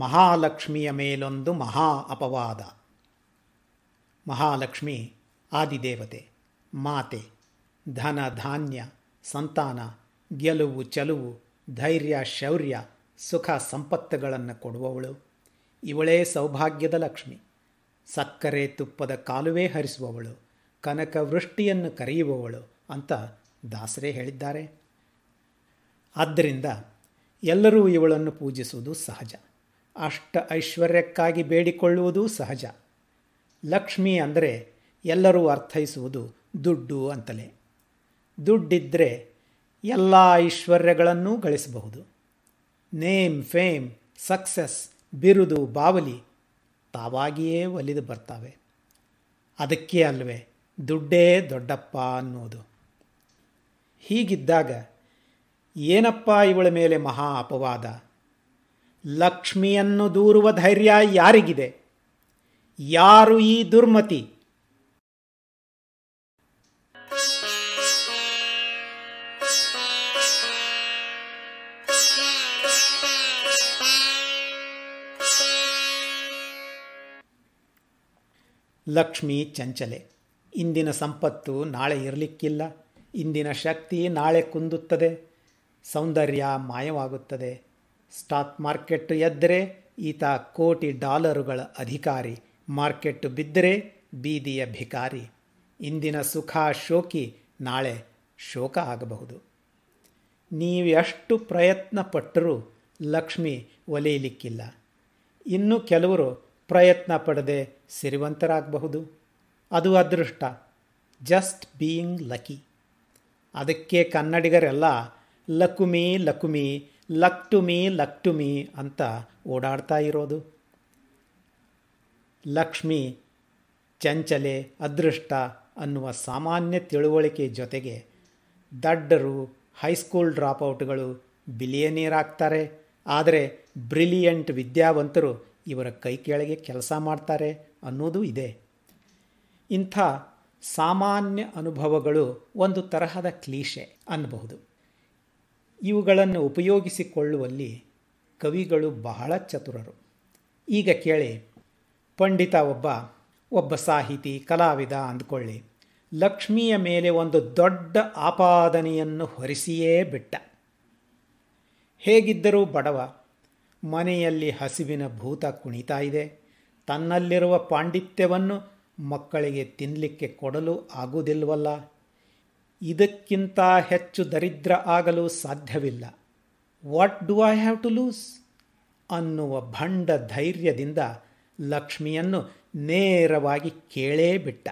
ಮಹಾಲಕ್ಷ್ಮಿಯ ಮೇಲೊಂದು ಮಹಾ ಅಪವಾದ. ಮಹಾಲಕ್ಷ್ಮಿ ಆದಿದೇವತೆ, ಮಾತೆ, ಧನ, ಧಾನ್ಯ, ಸಂತಾನ, ಗೆಲುವು, ಚಲುವು, ಧೈರ್ಯ, ಶೌರ್ಯ, ಸುಖ, ಸಂಪತ್ತುಗಳನ್ನು ಕೊಡುವವಳು. ಇವಳೇ ಸೌಭಾಗ್ಯದ ಲಕ್ಷ್ಮಿ. ಸಕ್ಕರೆ ತುಪ್ಪದ ಕಾಲುವೆ ಹರಿಸುವವಳು. ಕನಕ ವೃಷ್ಟಿಯನ್ನು ಕರೆಯುವವಳು ಅಂತ ದಾಸರೇ ಹೇಳಿದ್ದಾರೆ. ಆದ್ದರಿಂದ ಎಲ್ಲರೂ ಇವಳನ್ನು ಪೂಜಿಸುವುದು ಸಹಜ. ಅಷ್ಟ ಐಶ್ವರ್ಯಕ್ಕಾಗಿ ಬೇಡಿಕೊಳ್ಳುವುದೂ ಸಹಜ. ಲಕ್ಷ್ಮಿ ಅಂದರೆ ಎಲ್ಲರೂ ಅರ್ಥೈಸುವುದು ದುಡ್ಡು ಅಂತಲೇ. ದುಡ್ಡಿದ್ದರೆ ಎಲ್ಲ ಐಶ್ವರ್ಯಗಳನ್ನೂ ಗಳಿಸಬಹುದು. ನೇಮ್, ಫೇಮ್, ಸಕ್ಸಸ್, ಬಿರುದು, ಬಾವಲಿ ತಾವಾಗಿಯೇ ಒಲಿದು ಬರ್ತಾವೆ. ಅದಕ್ಕೆ ಅಲ್ವೇ ದುಡ್ಡೇ ದೊಡ್ಡಪ್ಪ ಅನ್ನೋದು ಹೀಗಿದ್ದಾಗ ಏನಪ್ಪ ಇವಳ ಮೇಲೆ ಮಹಾ ಅಪವಾದ? ಲಕ್ಷ್ಮಿಯನ್ನು ದೂರುವ ಧೈರ್ಯ ಯಾರಿಗಿದೆ? ಯಾರು ಈ ದುರ್ಮತಿ? ಲಕ್ಷ್ಮಿ ಚಂಚಲೆ, ಇಂದಿನ ಸಂಪತ್ತು ನಾಳೆ ಇರಲಿಕ್ಕಿಲ್ಲ. ಇಂದಿನ ಶಕ್ತಿ ನಾಳೆ ಕುಂದುತ್ತದೆ. ಸೌಂದರ್ಯ ಮಾಯವಾಗುತ್ತದೆ. ಸ್ಟಾಕ್ ಮಾರ್ಕೆಟ್ ಎದ್ದರೆ ಈತ ಕೋಟಿ ಡಾಲರುಗಳ ಅಧಿಕಾರಿ. ಮಾರ್ಕೆಟ್ ಬಿದ್ದರೆ ಬೀದಿಯ ಭಿಕಾರಿ. ಇಂದಿನ ಸುಖ ಶೋಕಿ, ನಾಳೆ ಶೋಕ ಆಗಬಹುದು. ನೀವೆಷ್ಟು ಪ್ರಯತ್ನ ಪಟ್ಟರೂ ಲಕ್ಷ್ಮಿ ಒಲೆಯಲಿಕ್ಕಿಲ್ಲ. ಇನ್ನು ಕೆಲವರು ಪ್ರಯತ್ನ ಪಡದೆ ಸಿರಿವಂತರಾಗಬಹುದು. ಅದು ಅದೃಷ್ಟ. Just being lucky. ಅದಕ್ಕೆ ಕನ್ನಡಿಗರೆಲ್ಲ ಲಕುಮಿ ಲಕುಮಿ ಲಕ್ಟುಮಿ ಮೀ ಅಂತ ಓಡಾಡ್ತಾ ಇರೋದು. ಲಕ್ಷ್ಮಿ, ಚಂಚಲೆ, ಅದೃಷ್ಟ ಅನ್ನುವ ಸಾಮಾನ್ಯ ತಿಳುವಳಿಕೆ ಜೊತೆಗೆ ದಡ್ಡರು, ಹೈಸ್ಕೂಲ್ ಡ್ರಾಪ್ಔಟ್ಗಳು ಬಿಲಿಯನೇರ್ ಆಗ್ತಾರೆ. ಆದರೆ ಬ್ರಿಲಿಯಂಟ್ ವಿದ್ಯಾವಂತರು ಇವರ ಕೈ ಕೆಳಗೆ ಕೆಲಸ ಮಾಡ್ತಾರೆ ಅನ್ನೋದು ಇದೆ. ಇಂಥ ಸಾಮಾನ್ಯ ಅನುಭವಗಳು ಒಂದು ತರಹದ ಕ್ಲೀಶೆ ಅನ್ನಬಹುದು. ಇವುಗಳನ್ನು ಉಪಯೋಗಿಸಿಕೊಳ್ಳುವಲ್ಲಿ ಕವಿಗಳು ಬಹಳ ಚತುರರು. ಈಗ ಕೇಳಿ, ಪಂಡಿತ ಒಬ್ಬ ಒಬ್ಬ ಸಾಹಿತಿ, ಕಲಾವಿದ ಅಂದ್ಕೊಳ್ಳಿ. ಲಕ್ಷ್ಮಿಯ ಮೇಲೆ ಒಂದು ದೊಡ್ಡ ಆಪಾದನೆಯನ್ನು ಹೊರಿಸಿಯೇ ಬಿಟ್ಟ. ಹೇಗಿದ್ದರೂ ಬಡವ, ಮನೆಯಲ್ಲಿ ಹಸಿವಿನ ಭೂತ ಕುಣಿತಾ ಇದೆ. ತನ್ನಲ್ಲಿರುವ ಪಾಂಡಿತ್ಯವನ್ನು ಮಕ್ಕಳಿಗೆ ತಿನ್ನಲಿಕ್ಕೆ ಕೊಡಲು ಆಗುವುದಿಲ್ವಲ್ಲ. ಇದಕ್ಕಿಂತ ಹೆಚ್ಚು ದರಿದ್ರ ಆಗಲು ಸಾಧ್ಯವಿಲ್ಲ. What do I have to lose ಅನ್ನುವ ಭಂಡ ಧೈರ್ಯದಿಂದ ಲಕ್ಷ್ಮಿಯನ್ನು ನೇರವಾಗಿ ಕೇಳೇ ಬಿಟ್ಟ.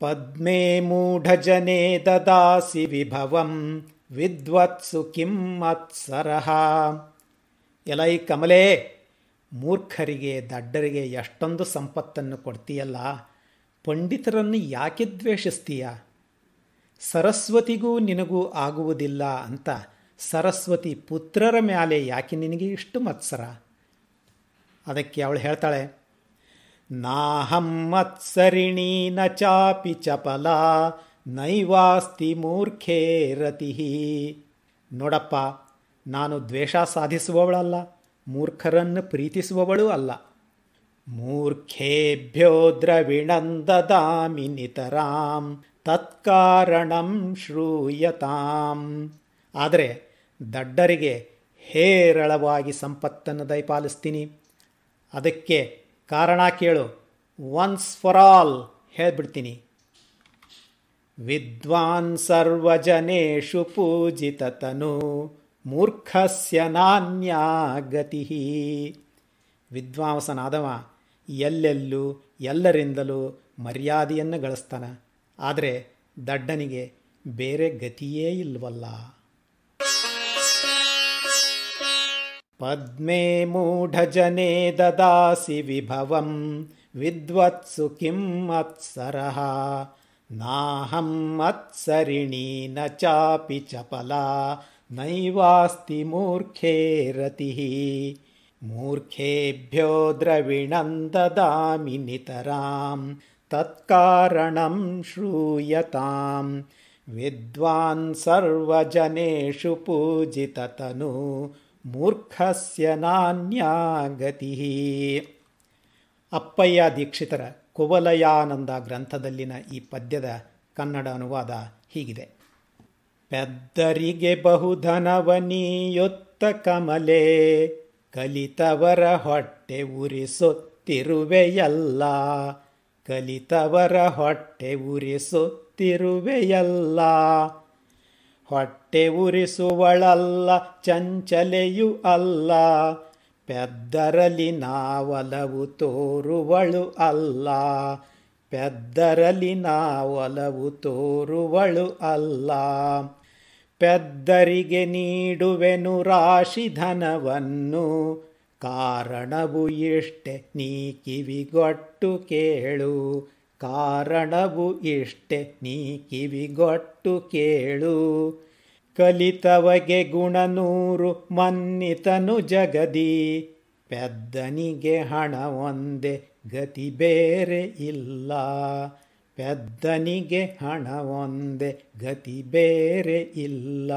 ಪದ್ಮೇ ಮೂಢಜನೆ ದದಾಸಿ ವಿಭವಂ ವಿದ್ವತ್ಸು ಕಿಂ ಮತ್ಸರಹ ಎಲೈ ಕಮಲೇ ಮೂರ್ಖರಿಗೆ ದಡ್ಡರಿಗೆ ಎಷ್ಟೊಂದು ಸಂಪತ್ತನ್ನು ಕೊಡ್ತೀಯಲ್ಲ, ಪಂಡಿತರನ್ನು ಯಾಕೆ ದ್ವೇಷಿಸ್ತೀಯ? ಸರಸ್ವತಿಗೂ ನಿನಗೂ ಆಗುವುದಿಲ್ಲ ಅಂತ ಸರಸ್ವತಿ ಪುತ್ರರ ಮೇಲೆ ಯಾಕೆ ನಿನಗೆ ಇಷ್ಟು ಮತ್ಸರ? ಅದಕ್ಕೆ ಅವಳು ಹೇಳ್ತಾಳೆ ನಾಹಂ ಮತ್ಸರಿಣೀ ನ ಚಾಪಿ ಚಪಲ, ನೈವಾಸ್ತಿ ಮೂರ್ಖೇ ರತಿ ನೋಡಪ್ಪ, ನಾನು ದ್ವೇಷ ಸಾಧಿಸುವವಳಲ್ಲ, ಮೂರ್ಖರನ್ನು ಪ್ರೀತಿಸುವವಳೂ ಅಲ್ಲ. ಮೂರ್ಖೇಭ್ಯೋ ದ್ರವಿಣಂದದಾಮಿ ನಿತರಾಂ, ತತ್ಕಾರಣಂ ಶ್ರೂಯತಾಂ. ಆದರೆ ದಡ್ಡರಿಗೆ ಹೇರಳವಾಗಿ ಸಂಪತ್ತನ್ನು ದಯಪಾಲಿಸ್ತೀನಿ. ಅದಕ್ಕೆ ಕಾರಣ ಕೇಳು. ಒನ್ಸ್ ಫಾರ್ ಆಲ್ ಹೇಳ್ಬಿಡ್ತೀನಿ. ವಿದ್ವಾನ್ ಸರ್ವಜನೇಷು ಪೂಜಿತತನು, ಮೂರ್ಖಸ್ಯ ನಾನ್ಯಾ ಗತಿ ವಿದ್ವಾಂಸನಾದವ, ಎಲ್ಲೆಲ್ಲೂ, ಎಲ್ಲರಿಂದಲೂ ಮರ್ಯಾದೆಯನ್ನು ಗಳಿಸ್ತಾನ. ಆದರೆ ದಡ್ಡನಿಗೆ ಬೇರೆ ಗತಿಯೇ ಇಲ್ವಲ್ಲ. पद्मे मूढजने ददासि विभवं विद्वत्सु किं मत्सरः? नाहं मत्सरिणी न चापि चपला नैवास्ति मूर्खे रतिः। मूर्खेभ्यो द्रविणं ददामि नितरां तत्कारणं श्रूयतां विद्वान् सर्वजनेषु पूजिततनु ಮೂರ್ಖಸ್ಯ ನಾನ್ಯಾಗತಿ ಅಪ್ಪಯ್ಯ ದೀಕ್ಷಿತರ ಕುವಲಯಾನಂದ ಗ್ರಂಥದಲ್ಲಿನ ಈ ಪದ್ಯದ ಕನ್ನಡ ಅನುವಾದ ಹೀಗಿದೆ. ಪೆದ್ದರಿಗೆ ಬಹುಧನವನಿಯೊತ್ತ ಕಮಲೆ, ಕಲಿತವರ ಹೊಟ್ಟೆ ಉರಿಸುತ್ತಿರುವೆಯಲ್ಲ, ಕಲಿತವರ ಹೊಟ್ಟೆ ಉರಿಸುತ್ತಿರುವೆಯಲ್ಲ. ಹೊಟ್ಟೆ ಉರಿಸುವಳಲ್ಲ, ಚಂಚಲೆಯು ಅಲ್ಲ. ಪೆದ್ದರಲಿ ನಾವಲವು ತೋರುವಳು ಅಲ್ಲ. ಪೆದ್ದರಲಿ ನಾವಲವು ತೋರುವಳು ಅಲ್ಲ. ಪೆದ್ದರಿಗೆ ನೀಡುವೆನು ರಾಶಿ ಧನವನ್ನು. ಕಾರಣವು ಇಷ್ಟೆ ನೀ ಕಿವಿಗೊಟ್ಟು ಕೇಳು. ಕಾರಣವು ಇಷ್ಟೆ ನೀ ಕಿವಿಗೊಟ್ಟು ಕೇಳು. ಕಲಿತವಗೆ ಗುಣನೂರು ಮನ್ನಿತನು ಜಗದಿ. ಪೆದ್ದನಿಗೆ ಹಣ ಒಂದೇ ಗತಿ ಬೇರೆ ಇಲ್ಲ. ಪೆದ್ದನಿಗೆ ಹಣ ಒಂದೇ ಗತಿ ಬೇರೆ ಇಲ್ಲ.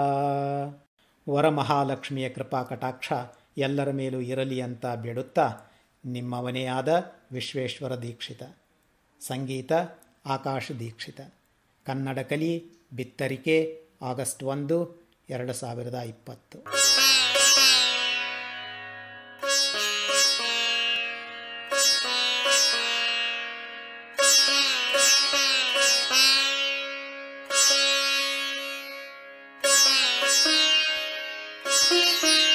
ವರಮಹಾಲಕ್ಷ್ಮಿಯ ಕೃಪಾ ಕಟಾಕ್ಷ ಎಲ್ಲರ ಮೇಲೂ ಇರಲಿ ಅಂತ ಬೇಡುತ್ತಾ ನಿಮ್ಮವನೇ ಆದ ವಿಶ್ವೇಶ್ವರ ದೀಕ್ಷಿತ. ಸಂಗೀತ ಆಕಾಶ ದೀಕ್ಷಿತ ಕನ್ನಡ ಕಲಿ ಬಿತ್ತರಿಕೆ ಆಗಸ್ಟ್ ಒಂದು ಎರಡು ಸಾವಿರದ ಇಪ್ಪತ್ತು Thank you.